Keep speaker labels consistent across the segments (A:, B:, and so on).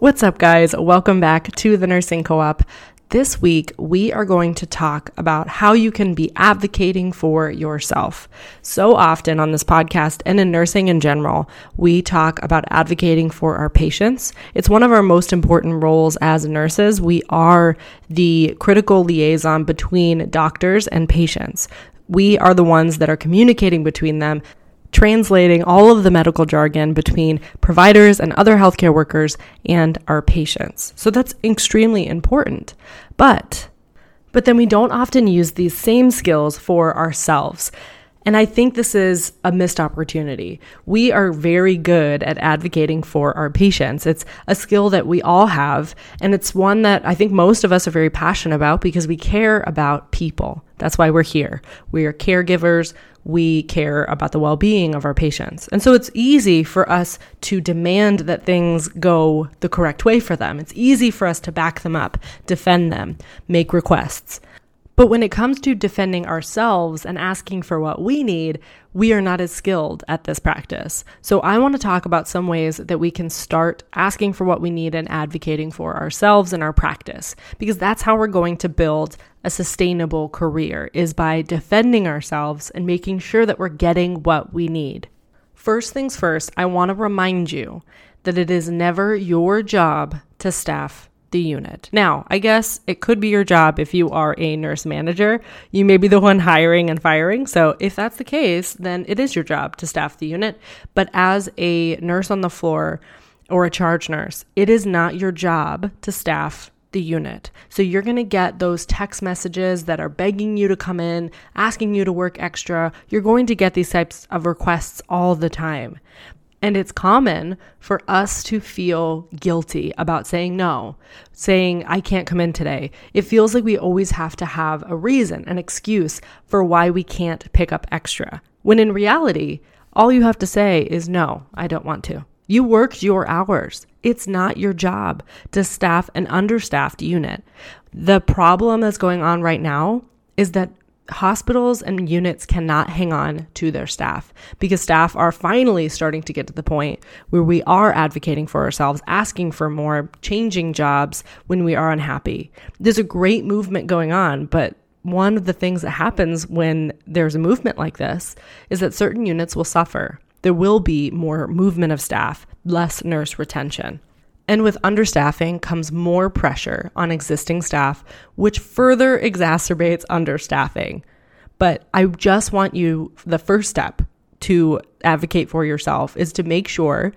A: What's up, guys? Welcome back to the Nursing Co op. This week, we are going to talk about how you can be advocating for yourself. So often on this podcast and in nursing in general, we talk about advocating for our patients. It's one of our most important roles as nurses. We are the critical liaison between doctors and patients. We are the ones that are communicating between them, translating all of the medical jargon between providers and other healthcare workers and our patients. So that's extremely important. But but then we don't often use these same skills for ourselves. And I think this is a missed opportunity. We are very good at advocating for our patients. It's a skill that we all have, and it's one that I think most of us are very passionate about because we care about people. That's why we're here. We are caregivers. We care about the well being of our patients. And so it's easy for us to demand that things go the correct way for them. It's easy for us to back them up, defend them, make requests. But when it comes to defending ourselves and asking for what we need, we are not as skilled at this practice. So I want to talk about some ways that we can start asking for what we need and advocating for ourselves in our practice, because that's how we're going to build a sustainable career is by defending ourselves and making sure that we're getting what we need. First things first, I want to remind you that it is never your job to staff the unit. Now, I guess it could be your job if you are a nurse manager. You may be the one hiring and firing. So, if that's the case, then it is your job to staff the unit. But as a nurse on the floor or a charge nurse, it is not your job to staff the unit. So you're going to get those text messages that are begging you to come in, asking you to work extra. You're going to get these types of requests all the time. And it's common for us to feel guilty about saying no, saying, I can't come in today. It feels like we always have to have a reason, an excuse for why we can't pick up extra. When in reality, all you have to say is, no, I don't want to. You worked your hours. It's not your job to staff an understaffed unit. The problem that's going on right now is that hospitals and units cannot hang on to their staff because staff are finally starting to get to the point where we are advocating for ourselves, asking for more, changing jobs when we are unhappy. There's a great movement going on, but one of the things that happens when there's a movement like this is that certain units will suffer. There will be more movement of staff, less nurse retention. And with understaffing comes more pressure on existing staff, which further exacerbates understaffing. But I just want you, the first step to advocate for yourself is to make sure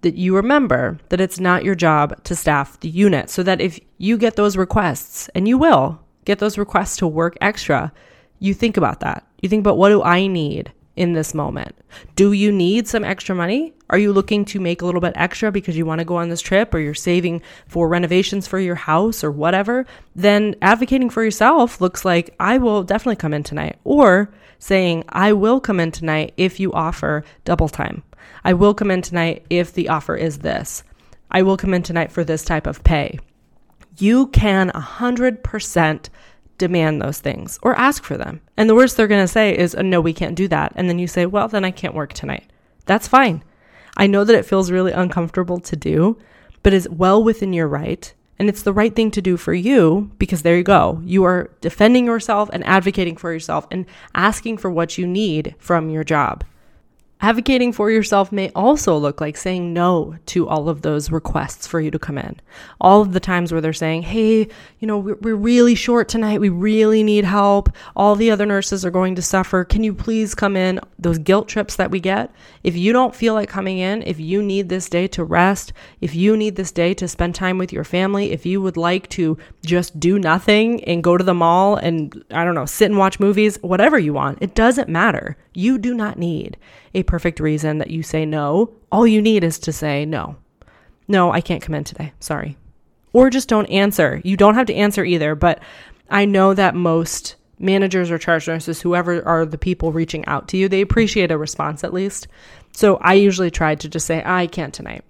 A: that you remember that it's not your job to staff the unit so that if you get those requests, and you will get those requests to work extra, you think about that. You think about what do I need? in this moment? Do you need some extra money? Are you looking to make a little bit extra because you want to go on this trip or you're saving for renovations for your house or whatever? Then advocating for yourself looks like I will definitely come in tonight or saying I will come in tonight if you offer double time. I will come in tonight if the offer is this. I will come in tonight for this type of pay. You can 100% demand those things or ask for them. And the worst they're going to say is, oh, no, we can't do that. And then you say, well, then I can't work tonight. That's fine. I know that it feels really uncomfortable to do, but it's well within your right. And it's the right thing to do for you because there you go. You are defending yourself and advocating for yourself and asking for what you need from your job. Advocating for yourself may also look like saying no to all of those requests for you to come in. All of the times where they're saying, hey, you know, we're, really short tonight. We really need help. All the other nurses are going to suffer. Can you please come in? Those guilt trips that we get. If you don't feel like coming in, if you need this day to rest, if you need this day to spend time with your family, if you would like to just do nothing and go to the mall and, I don't know, sit and watch movies, whatever you want, it doesn't matter. You do not need a perfect reason that you say no. All you need is to say no. No, I can't come in today. Sorry. Or just don't answer. You don't have to answer either, but I know that most managers or charge nurses, whoever are the people reaching out to you, they appreciate a response at least. So I usually try to just say, I can't tonight.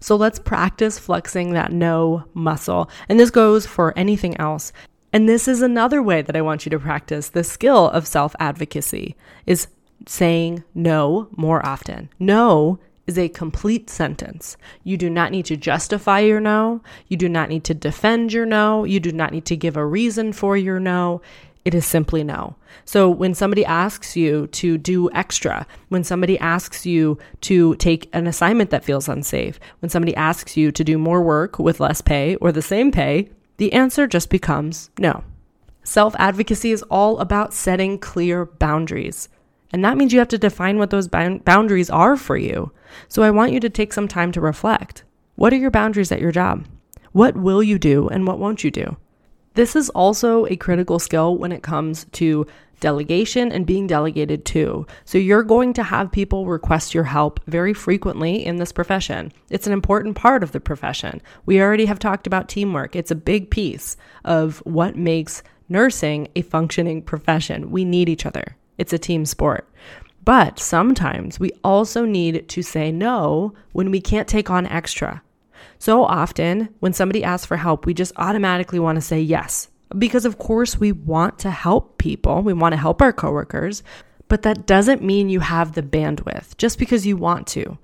A: So let's practice flexing that no muscle. And this goes for anything else. And this is another way that I want you to practice the skill of self advocacy is saying no more often. No is a complete sentence. You do not need to justify your no. You do not need to defend your no. You do not need to give a reason for your no. It is simply no. So when somebody asks you to do extra, when somebody asks you to take an assignment that feels unsafe, when somebody asks you to do more work with less pay or the same pay, the answer just becomes no. Self advocacy is all about setting clear boundaries. And that means you have to define what those boundaries are for you. So I want you to take some time to reflect. What are your boundaries at your job? What will you do and what won't you do? This is also a critical skill when it comes to delegation and being delegated to. So you're going to have people request your help very frequently in this profession. It's an important part of the profession. We already have talked about teamwork. It's a big piece of what makes nursing a functioning profession. We need each other. It's a team sport. But sometimes we also need to say no when we can't take on extra. So often, when somebody asks for help, we just automatically want to say yes. Because, of course, we want to help people, we want to help our coworkers, but that doesn't mean you have the bandwidth just because you want to.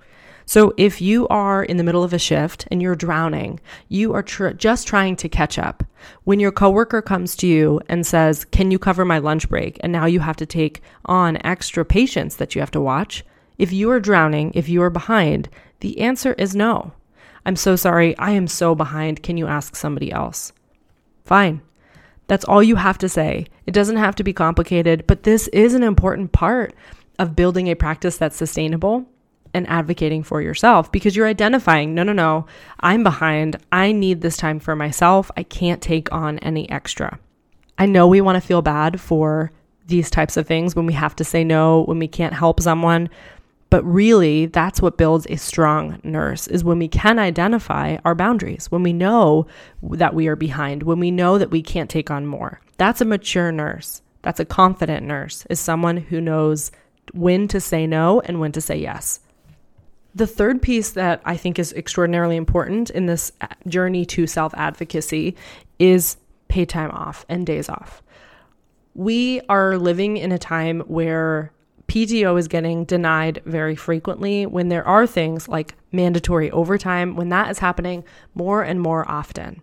A: So if you are in the middle of a shift and you're drowning, you are tr- just trying to catch up. When your coworker comes to you and says, "Can you cover my lunch break?" and now you have to take on extra patients that you have to watch, if you are drowning, if you are behind, the answer is no. I'm so sorry. I am so behind. Can you ask somebody else? Fine. That's all you have to say. It doesn't have to be complicated, but this is an important part of building a practice that's sustainable and advocating for yourself because you're identifying, no, no, no, I'm behind. I need this time for myself. I can't take on any extra. I know we want to feel bad for these types of things when we have to say no, when we can't help someone. But really, that's what builds a strong nurse is when we can identify our boundaries, when we know that we are behind, when we know that we can't take on more. That's a mature nurse. That's a confident nurse, is someone who knows when to say no and when to say yes. The third piece that I think is extraordinarily important in this uh, journey to self advocacy is pay time off and days off. We are living in a time where PTO is getting denied very frequently when there are things like mandatory overtime, when that is happening more and more often.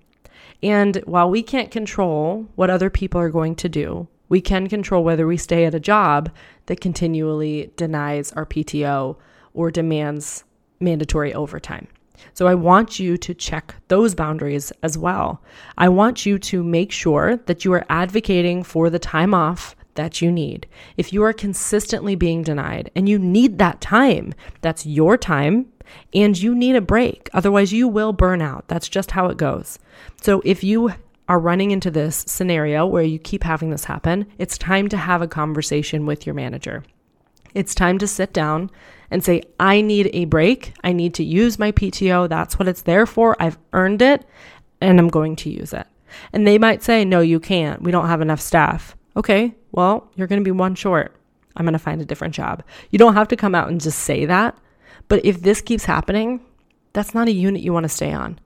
A: And while we can't control what other people are going to do, we can control whether we stay at a job that continually denies our PTO or demands mandatory overtime. So I want you to check those boundaries as well. I want you to make sure that you are advocating for the time off that you need. If you are consistently being denied and you need that time, that's your time and you need a break. Otherwise, you will burn out. That's just how it goes. So if you are running into this scenario where you keep having this happen, it's time to have a conversation with your manager. It's time to sit down and say, I need a break. I need to use my PTO. That's what it's there for. I've earned it and I'm going to use it. And they might say, No, you can't. We don't have enough staff. Okay, well, you're going to be one short. I'm going to find a different job. You don't have to come out and just say that. But if this keeps happening, that's not a unit you want to stay on.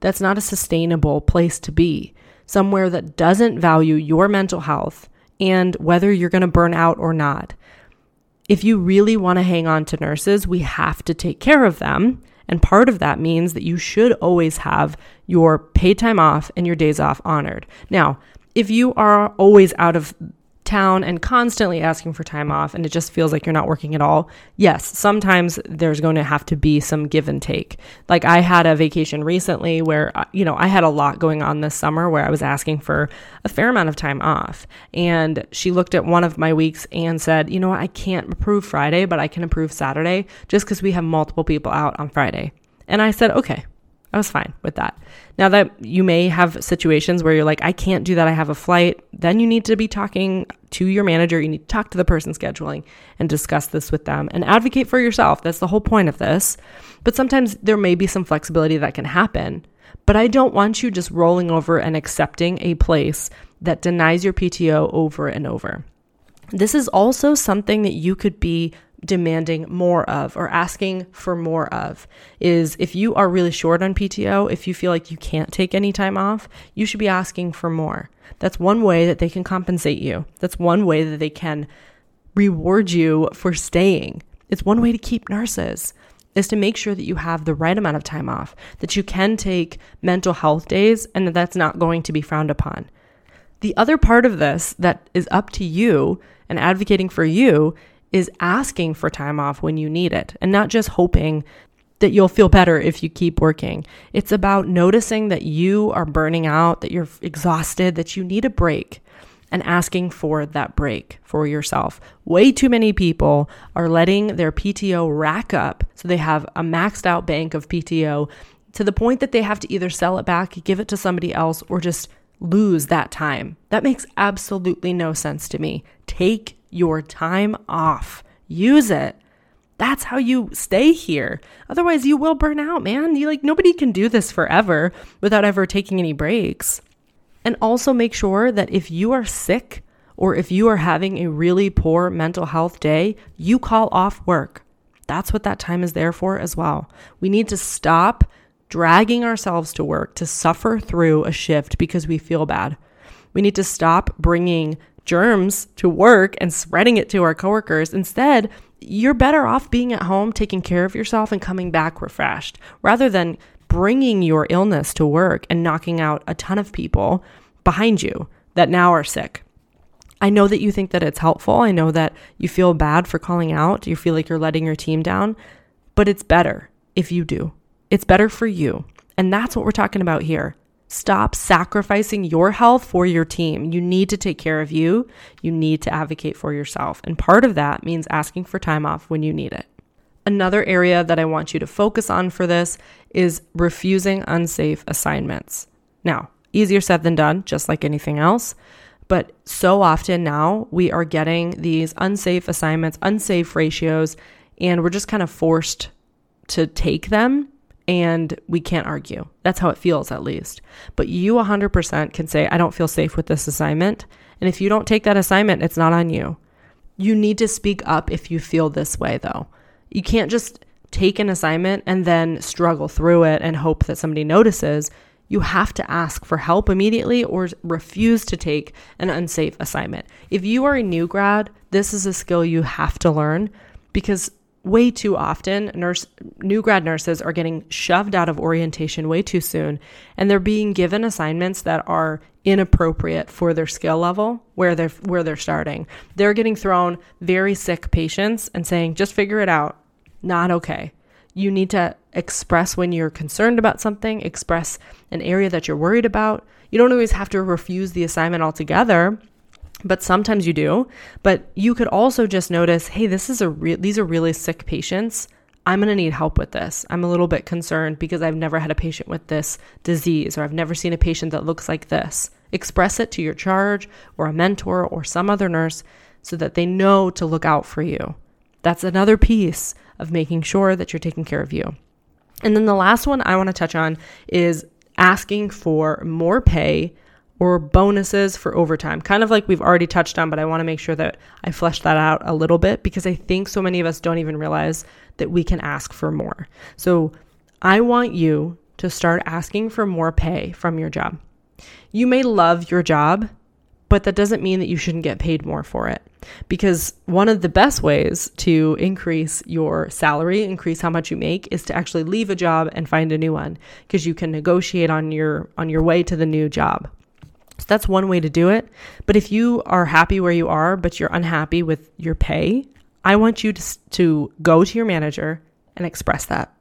A: That's not a sustainable place to be. Somewhere that doesn't value your mental health and whether you're going to burn out or not if you really want to hang on to nurses, we have to take care of them. And part of that means that you should always have your paid time off and your days off honored. Now, if you are always out of town and constantly asking for time off and it just feels like you're not working at all, yes, sometimes there's going to have to be some give and take. Like I had a vacation recently where, uh, you know, I had a lot going on this summer where I was asking for a fair amount of time off. And she looked at one of my weeks and said, you know I can't approve Friday, but I can approve Saturday just because we have multiple people out on Friday. And I said, okay, I was fine with that. Now that you may have situations where you're like, I can't do that, I have a flight, then you need to be talking to your manager. You need to talk to the person scheduling and discuss this with them and advocate for yourself. That's the whole point of this. But sometimes there may be some flexibility that can happen. But I don't want you just rolling over and accepting a place that denies your PTO over and over. This is also something that you could be demanding more of or asking for more of is if you are really short on PTO, if you feel like you can't take any time off, you should be asking for more. That's one way that they can compensate you. That's one way that they can reward you for staying. It's one way to keep nurses is to make sure that you have the right amount of time off, that you can take mental health days and that that's not going to be frowned upon. The other part of this that is up to you and advocating for you is asking for time off when you need it and not just hoping that you'll feel better if you keep working. It's about noticing that you are burning out, that you're exhausted, that you need a break and asking for that break for yourself. Way too many people are letting their PTO rack up so they have a maxed out bank of PTO to the point that they have to either sell it back, give it to somebody else, or just lose that time. That makes absolutely no sense to me. Take your time off. Use it. That's how you stay here. Otherwise, you will burn out, man. You like nobody can do this forever without ever taking any breaks. And also make sure that if you are sick or if you are having a really poor mental health day, you call off work. That's what that time is there for as well. We need to stop dragging ourselves to work to suffer through a shift because we feel bad. We need to stop bringing germs to work and spreading it to our coworkers. Instead, you're better off being at home, taking care of yourself, and coming back refreshed rather than bringing your illness to work and knocking out a ton of people behind you that now are sick. I know that you think that it's helpful. I know that you feel bad for calling out. You feel like you're letting your team down, but it's better if you do. It's better for you. And that's what we're talking about here. Stop sacrificing your health for your team. You need to take care of you. You need to advocate for yourself. And part of that means asking for time off when you need it. Another area that I want you to focus on for this is refusing unsafe assignments. Now, easier said than done, just like anything else. But so often now we are getting these unsafe assignments, unsafe ratios, and we're just kind of forced to take them and we can't argue. That's how it feels, at least. But you 100% can say, I don't feel safe with this assignment. And if you don't take that assignment, it's not on you. You need to speak up if you feel this way, though. You can't just take an assignment and then struggle through it and hope that somebody notices. You have to ask for help immediately or refuse to take an unsafe assignment. If you are a new grad, this is a skill you have to learn because way too often nurse new grad nurses are getting shoved out of orientation way too soon and they're being given assignments that are inappropriate for their skill level where they're where they're starting. They're getting thrown very sick patients and saying just figure it out. Not okay. You need to express when you're concerned about something express an area that you're worried about. You don't always have to refuse the assignment altogether but sometimes you do. But you could also just notice, hey, this is a re- these are really sick patients. I'm going to need help with this. I'm a little bit concerned because I've never had a patient with this disease or I've never seen a patient that looks like this. Express it to your charge or a mentor or some other nurse so that they know to look out for you. That's another piece of making sure that you're taking care of you. And then the last one I want to touch on is asking for more pay or bonuses for overtime, kind of like we've already touched on, but I want to make sure that I flesh that out a little bit because I think so many of us don't even realize that we can ask for more. So I want you to start asking for more pay from your job. You may love your job, but that doesn't mean that you shouldn't get paid more for it. Because one of the best ways to increase your salary, increase how much you make is to actually leave a job and find a new one because you can negotiate on your on your way to the new job. So that's one way to do it. But if you are happy where you are, but you're unhappy with your pay, I want you to, to go to your manager and express that.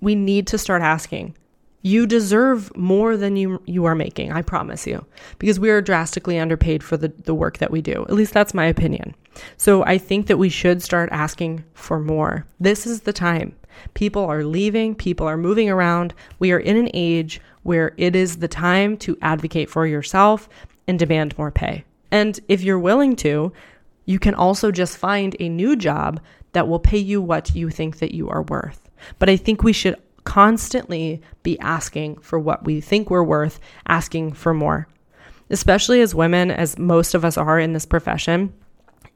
A: We need to start asking. You deserve more than you you are making, I promise you. Because we are drastically underpaid for the, the work that we do. At least that's my opinion. So I think that we should start asking for more. This is the time. People are leaving, people are moving around. We are in an age where it is the time to advocate for yourself and demand more pay. And if you're willing to, you can also just find a new job that will pay you what you think that you are worth. But I think we should constantly be asking for what we think we're worth, asking for more. Especially as women, as most of us are in this profession,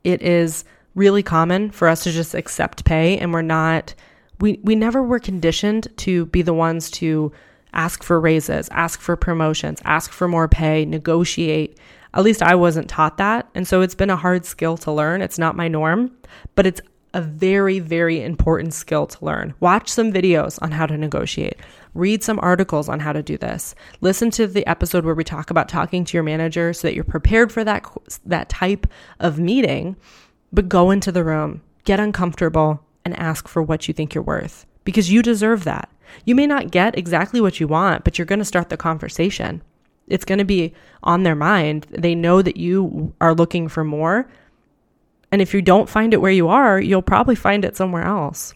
A: it is really common for us to just accept pay and we're not we we never were conditioned to be the ones to ask for raises, ask for promotions, ask for more pay, negotiate. At least I wasn't taught that. And so it's been a hard skill to learn. It's not my norm, but it's a very, very important skill to learn. Watch some videos on how to negotiate. Read some articles on how to do this. Listen to the episode where we talk about talking to your manager so that you're prepared for that that type of meeting. But go into the room, get uncomfortable, and ask for what you think you're worth because you deserve that. You may not get exactly what you want, but you're going to start the conversation. It's going to be on their mind. They know that you are looking for more. And if you don't find it where you are, you'll probably find it somewhere else.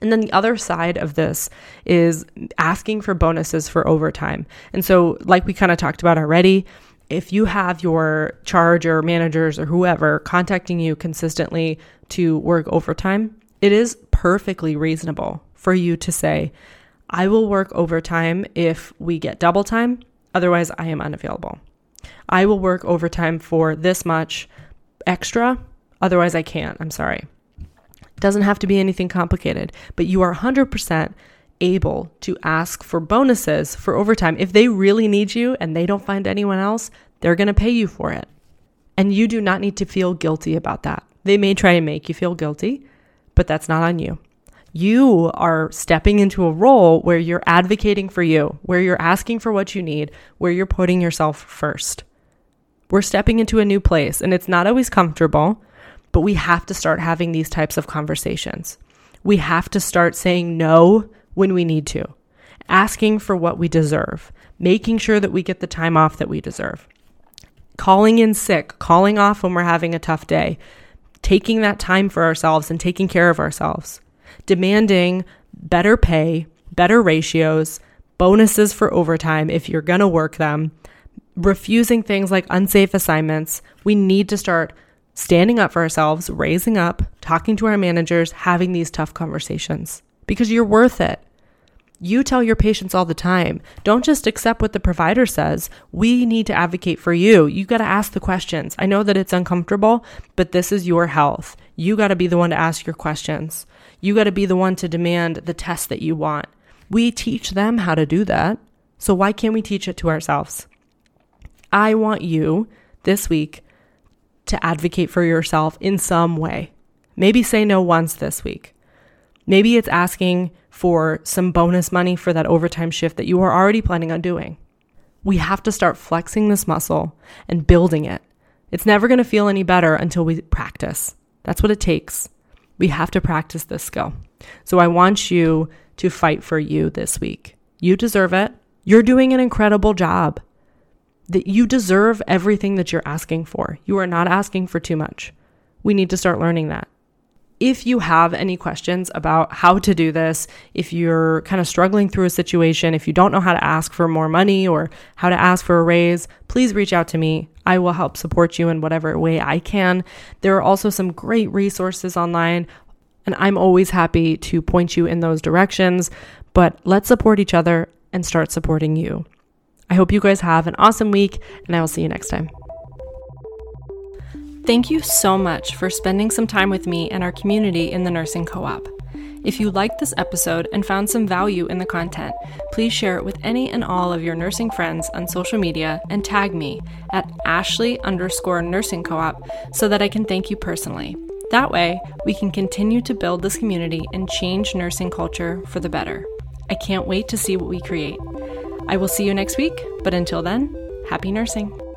A: And then the other side of this is asking for bonuses for overtime. And so, like we kind of talked about already, if you have your charge or managers or whoever contacting you consistently to work overtime, it is perfectly reasonable for you to say, I will work overtime if we get double time. Otherwise, I am unavailable. I will work overtime for this much extra. Otherwise, I can't. I'm sorry. It doesn't have to be anything complicated, but you are 100% able to ask for bonuses for overtime. If they really need you and they don't find anyone else, they're going to pay you for it. And you do not need to feel guilty about that. They may try and make you feel guilty, but that's not on you. You are stepping into a role where you're advocating for you, where you're asking for what you need, where you're putting yourself first. We're stepping into a new place and it's not always comfortable, but we have to start having these types of conversations. We have to start saying no when we need to, asking for what we deserve, making sure that we get the time off that we deserve, calling in sick, calling off when we're having a tough day, taking that time for ourselves and taking care of ourselves, demanding better pay, better ratios, bonuses for overtime if you're going to work them, refusing things like unsafe assignments. We need to start standing up for ourselves, raising up, talking to our managers, having these tough conversations because you're worth it. You tell your patients all the time, don't just accept what the provider says. We need to advocate for you. You got to ask the questions. I know that it's uncomfortable, but this is your health. You got to be the one to ask your questions. You got to be the one to demand the test that you want. We teach them how to do that. So why can't we teach it to ourselves? I want you this week to advocate for yourself in some way. Maybe say no once this week. Maybe it's asking for some bonus money for that overtime shift that you are already planning on doing. We have to start flexing this muscle and building it. It's never going to feel any better until we practice. That's what it takes. We have to practice this skill. So I want you to fight for you this week. You deserve it. You're doing an incredible job. That you deserve everything that you're asking for. You are not asking for too much. We need to start learning that. If you have any questions about how to do this, if you're kind of struggling through a situation, if you don't know how to ask for more money or how to ask for a raise, please reach out to me. I will help support you in whatever way I can. There are also some great resources online, and I'm always happy to point you in those directions. But let's support each other and start supporting you. I hope you guys have an awesome week, and I will see you next time. Thank you so much for spending some time with me and our community in the Nursing Co op. If you liked this episode and found some value in the content, please share it with any and all of your nursing friends on social media and tag me at Ashley underscore nursing co op so that I can thank you personally. That way, we can continue to build this community and change nursing culture for the better. I can't wait to see what we create. I will see you next week, but until then, happy nursing.